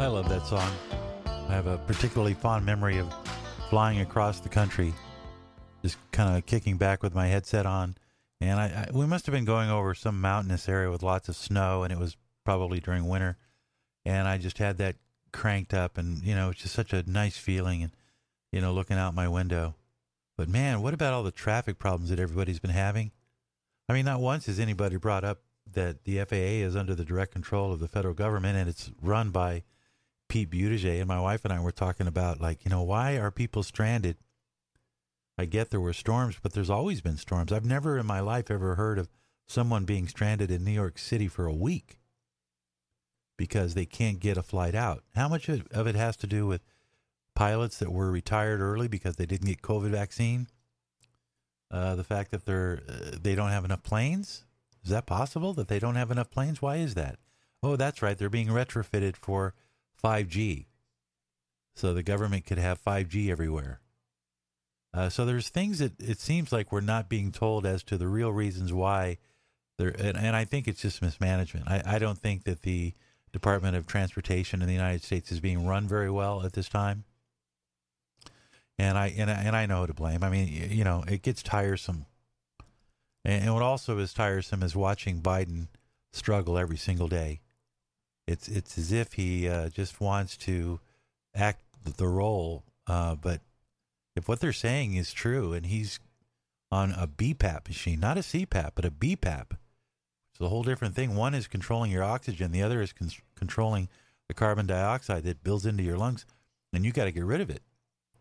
I love that song. I have a particularly fond memory of flying across the country, just kind of kicking back with my headset on. And I, I, we must have been going over some mountainous area with lots of snow, and it was probably during winter. And I just had that cranked up, and you know, it's just such a nice feeling, and you know, looking out my window. But man, what about all the traffic problems that everybody's been having? I mean, not once has anybody brought up that the FAA is under the direct control of the federal government, and it's run by Pete Buttigieg and my wife and I were talking about like, you know, why are people stranded? I get there were storms, but there's always been storms. I've never in my life ever heard of someone being stranded in New York City for a week because they can't get a flight out. How much of it has to do with pilots that were retired early because they didn't get COVID vaccine? Uh, the fact that they're uh, they don't have enough planes is that possible that they don't have enough planes? Why is that? Oh, that's right. They're being retrofitted for 5G. So the government could have 5G everywhere. Uh, so there's things that it seems like we're not being told as to the real reasons why there, and, and I think it's just mismanagement. I, I don't think that the Department of Transportation in the United States is being run very well at this time. And I and I, and I know who to blame. I mean, you know, it gets tiresome. And, and what also is tiresome is watching Biden struggle every single day. It's it's as if he uh, just wants to act the role, uh, but if what they're saying is true, and he's on a BPAP machine, not a CPAP, but a BPAP, it's a whole different thing. One is controlling your oxygen, the other is con- controlling the carbon dioxide that builds into your lungs, and you got to get rid of it.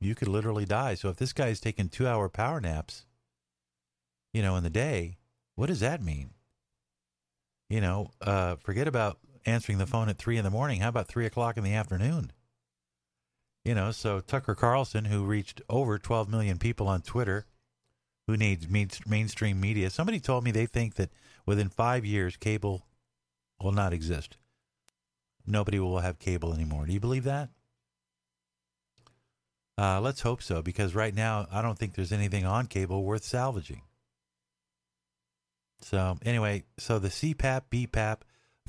You could literally die. So if this guy is taking two-hour power naps, you know, in the day, what does that mean? You know, uh, forget about answering the phone at three in the morning. How about three o'clock in the afternoon? You know, so Tucker Carlson, who reached over 12 million people on Twitter, who needs mainstream media, somebody told me they think that within five years, cable will not exist. Nobody will have cable anymore. Do you believe that? Uh, let's hope so, because right now, I don't think there's anything on cable worth salvaging. So, anyway, so the CPAP, BPAP,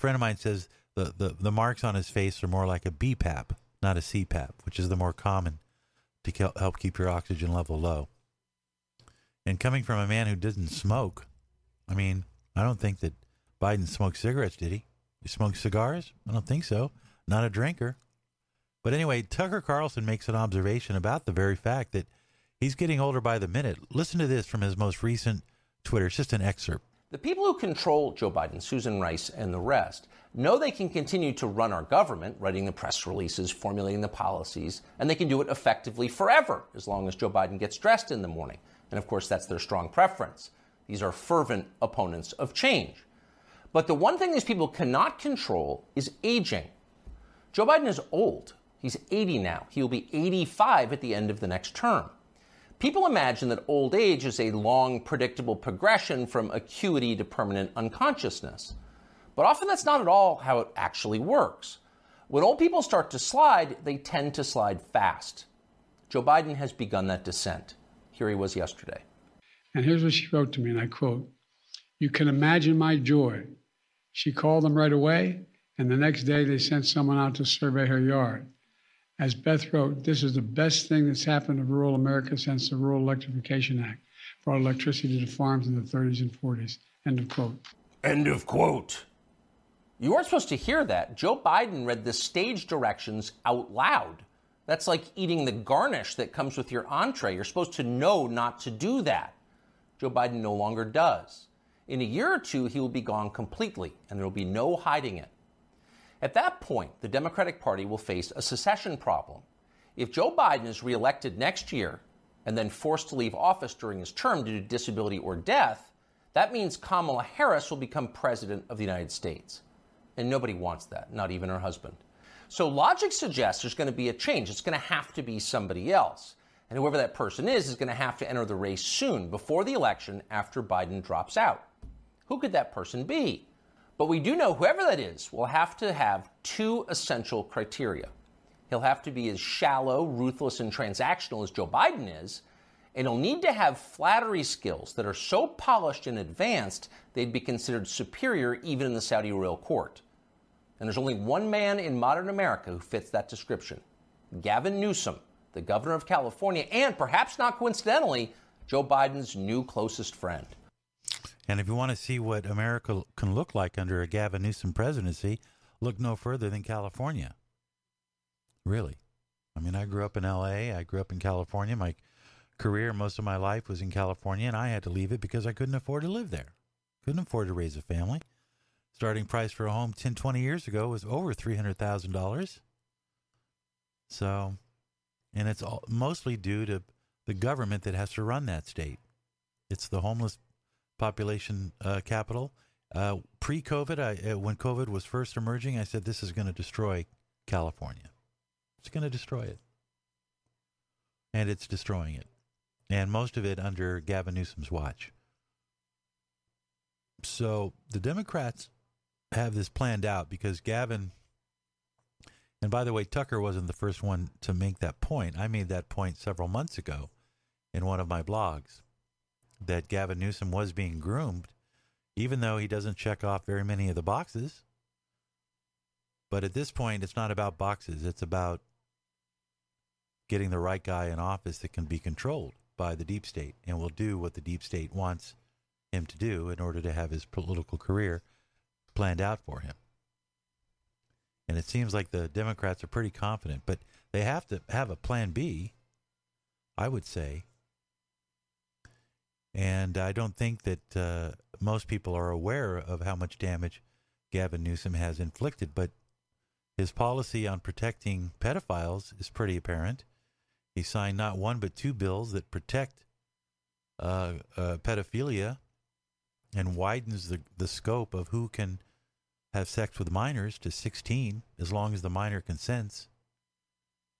friend of mine says the, the, the marks on his face are more like a BPAP, not a CPAP, which is the more common to help keep your oxygen level low. And coming from a man who didn't smoke, I mean, I don't think that Biden smoked cigarettes, did he? He smoked cigars? I don't think so. Not a drinker. But anyway, Tucker Carlson makes an observation about the very fact that he's getting older by the minute. Listen to this from his most recent Twitter. It's just an excerpt. The people who control Joe Biden, Susan Rice, and the rest know they can continue to run our government, writing the press releases, formulating the policies, and they can do it effectively forever as long as Joe Biden gets dressed in the morning. And of course, that's their strong preference. These are fervent opponents of change. But the one thing these people cannot control is aging. Joe Biden is old. He's 80 now. He will be 85 at the end of the next term. People imagine that old age is a long, predictable progression from acuity to permanent unconsciousness. But often that's not at all how it actually works. When old people start to slide, they tend to slide fast. Joe Biden has begun that descent. Here he was yesterday. And here's what she wrote to me, and I quote You can imagine my joy. She called them right away, and the next day they sent someone out to survey her yard. As Beth wrote, this is the best thing that's happened to rural America since the Rural Electrification Act brought electricity to farms in the 30s and 40s. End of quote. End of quote. You weren't supposed to hear that. Joe Biden read the stage directions out loud. That's like eating the garnish that comes with your entree. You're supposed to know not to do that. Joe Biden no longer does. In a year or two, he will be gone completely, and there will be no hiding it. At that point, the Democratic Party will face a secession problem. If Joe Biden is reelected next year and then forced to leave office during his term due to disability or death, that means Kamala Harris will become president of the United States. And nobody wants that, not even her husband. So logic suggests there's going to be a change. It's going to have to be somebody else. And whoever that person is is going to have to enter the race soon, before the election, after Biden drops out. Who could that person be? But we do know whoever that is will have to have two essential criteria. He'll have to be as shallow, ruthless, and transactional as Joe Biden is, and he'll need to have flattery skills that are so polished and advanced they'd be considered superior even in the Saudi royal court. And there's only one man in modern America who fits that description Gavin Newsom, the governor of California, and perhaps not coincidentally, Joe Biden's new closest friend. And if you want to see what America can look like under a Gavin Newsom presidency, look no further than California. Really. I mean, I grew up in LA, I grew up in California. My career, most of my life was in California, and I had to leave it because I couldn't afford to live there. Couldn't afford to raise a family. Starting price for a home 10, 20 years ago was over $300,000. So, and it's all, mostly due to the government that has to run that state. It's the homeless population uh, capital. Uh, Pre COVID, uh, when COVID was first emerging, I said this is going to destroy California. It's going to destroy it. And it's destroying it. And most of it under Gavin Newsom's watch. So the Democrats have this planned out because Gavin, and by the way, Tucker wasn't the first one to make that point. I made that point several months ago in one of my blogs that Gavin Newsom was being groomed, even though he doesn't check off very many of the boxes. But at this point, it's not about boxes, it's about getting the right guy in office that can be controlled by the deep state and will do what the deep state wants him to do in order to have his political career planned out for him. And it seems like the Democrats are pretty confident, but they have to have a plan B, I would say, and I don't think that uh, most people are aware of how much damage Gavin Newsom has inflicted, but his policy on protecting pedophiles is pretty apparent. He signed not one but two bills that protect uh, uh, pedophilia and widens the, the scope of who can have sex with minors to 16 as long as the minor consents.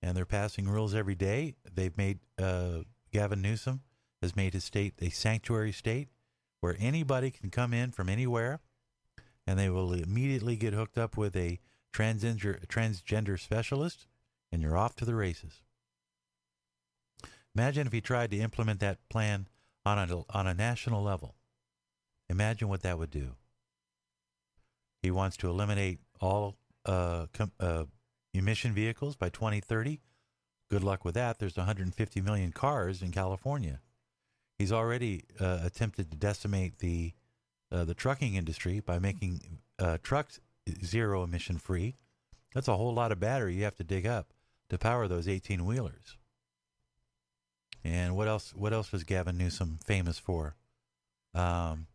And they're passing rules every day. They've made uh, Gavin Newsom has made his state a sanctuary state where anybody can come in from anywhere and they will immediately get hooked up with a transgender, transgender specialist and you're off to the races. Imagine if he tried to implement that plan on a, on a national level. Imagine what that would do. He wants to eliminate all uh, com- uh, emission vehicles by 2030. Good luck with that. There's 150 million cars in California. He's already uh, attempted to decimate the uh, the trucking industry by making uh, trucks zero emission free. That's a whole lot of battery you have to dig up to power those 18 wheelers. And what else? What else was Gavin Newsom famous for? Um,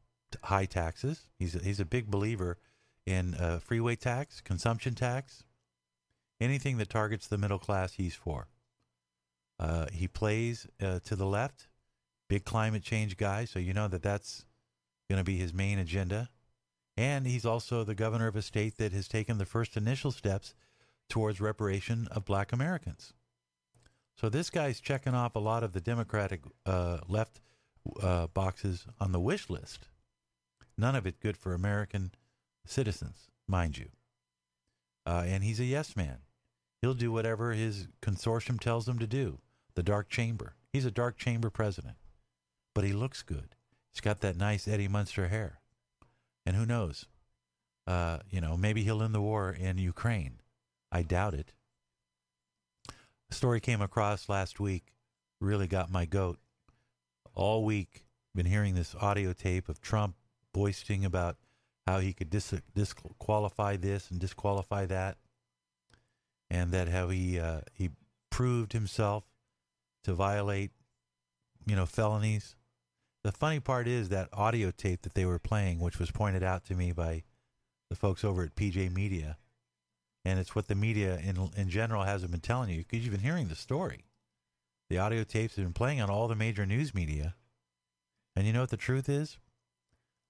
high taxes. He's a, he's a big believer in uh, freeway tax, consumption tax, anything that targets the middle class. He's for. Uh, he plays uh, to the left big climate change guy, so you know that that's going to be his main agenda. And he's also the governor of a state that has taken the first initial steps towards reparation of black Americans. So this guy's checking off a lot of the Democratic uh, left uh, boxes on the wish list. None of it good for American citizens, mind you. Uh, and he's a yes man. He'll do whatever his consortium tells him to do. The dark chamber. He's a dark chamber president but he looks good. He's got that nice Eddie Munster hair. And who knows? Uh, you know, maybe he'll end the war in Ukraine. I doubt it. A story came across last week, really got my goat. All week, been hearing this audio tape of Trump boasting about how he could dis- disqualify this and disqualify that, and that how he uh, he proved himself to violate, you know, felonies the funny part is that audio tape that they were playing, which was pointed out to me by the folks over at PJ Media, and it's what the media in in general hasn't been telling you because you've been hearing the story. The audio tapes have been playing on all the major news media, and you know what the truth is?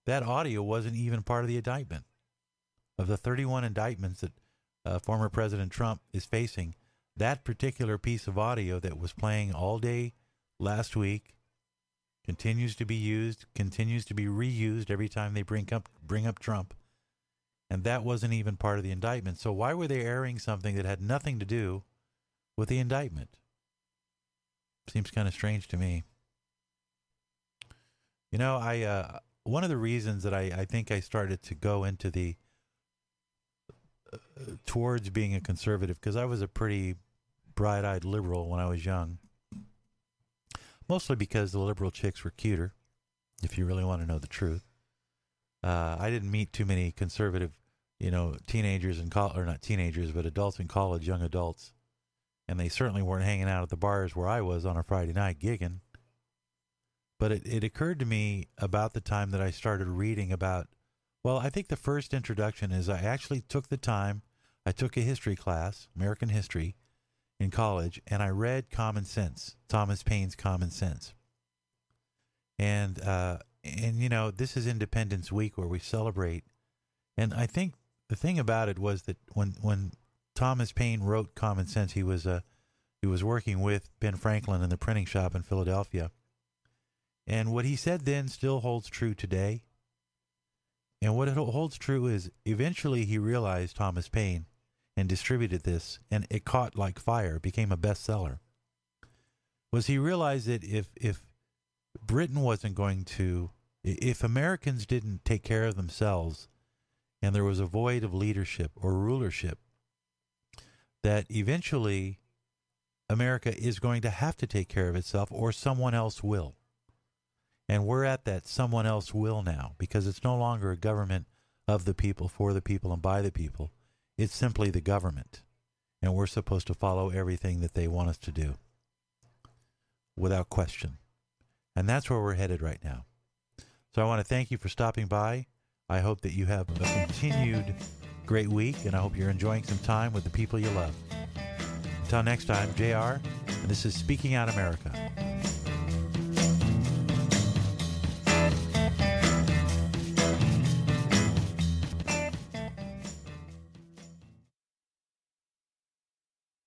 That audio wasn't even part of the indictment. Of the 31 indictments that uh, former President Trump is facing, that particular piece of audio that was playing all day last week continues to be used, continues to be reused every time they bring up bring up Trump. And that wasn't even part of the indictment. So why were they airing something that had nothing to do with the indictment? Seems kind of strange to me. You know, I uh, one of the reasons that I, I think I started to go into the uh, towards being a conservative because I was a pretty bright eyed liberal when I was young. Mostly because the liberal chicks were cuter, if you really want to know the truth. Uh, I didn't meet too many conservative, you know, teenagers and college, or not teenagers, but adults in college, young adults. And they certainly weren't hanging out at the bars where I was on a Friday night gigging. But it, it occurred to me about the time that I started reading about, well, I think the first introduction is I actually took the time, I took a history class, American history, in college, and I read Common Sense, Thomas Paine's Common Sense. And uh, and you know, this is Independence Week where we celebrate. And I think the thing about it was that when when Thomas Paine wrote Common Sense, he was uh, he was working with Ben Franklin in the printing shop in Philadelphia. And what he said then still holds true today. And what it holds true is eventually he realized Thomas Paine and distributed this, and it caught like fire, became a bestseller, was he realized that if if Britain wasn't going to, if Americans didn't take care of themselves, and there was a void of leadership or rulership, that eventually America is going to have to take care of itself, or someone else will. And we're at that someone else will now because it's no longer a government of the people, for the people, and by the people. It's simply the government. And we're supposed to follow everything that they want us to do without question. And that's where we're headed right now. So I want to thank you for stopping by. I hope that you have a continued great week, and I hope you're enjoying some time with the people you love. Until next time, JR, and this is Speaking Out America.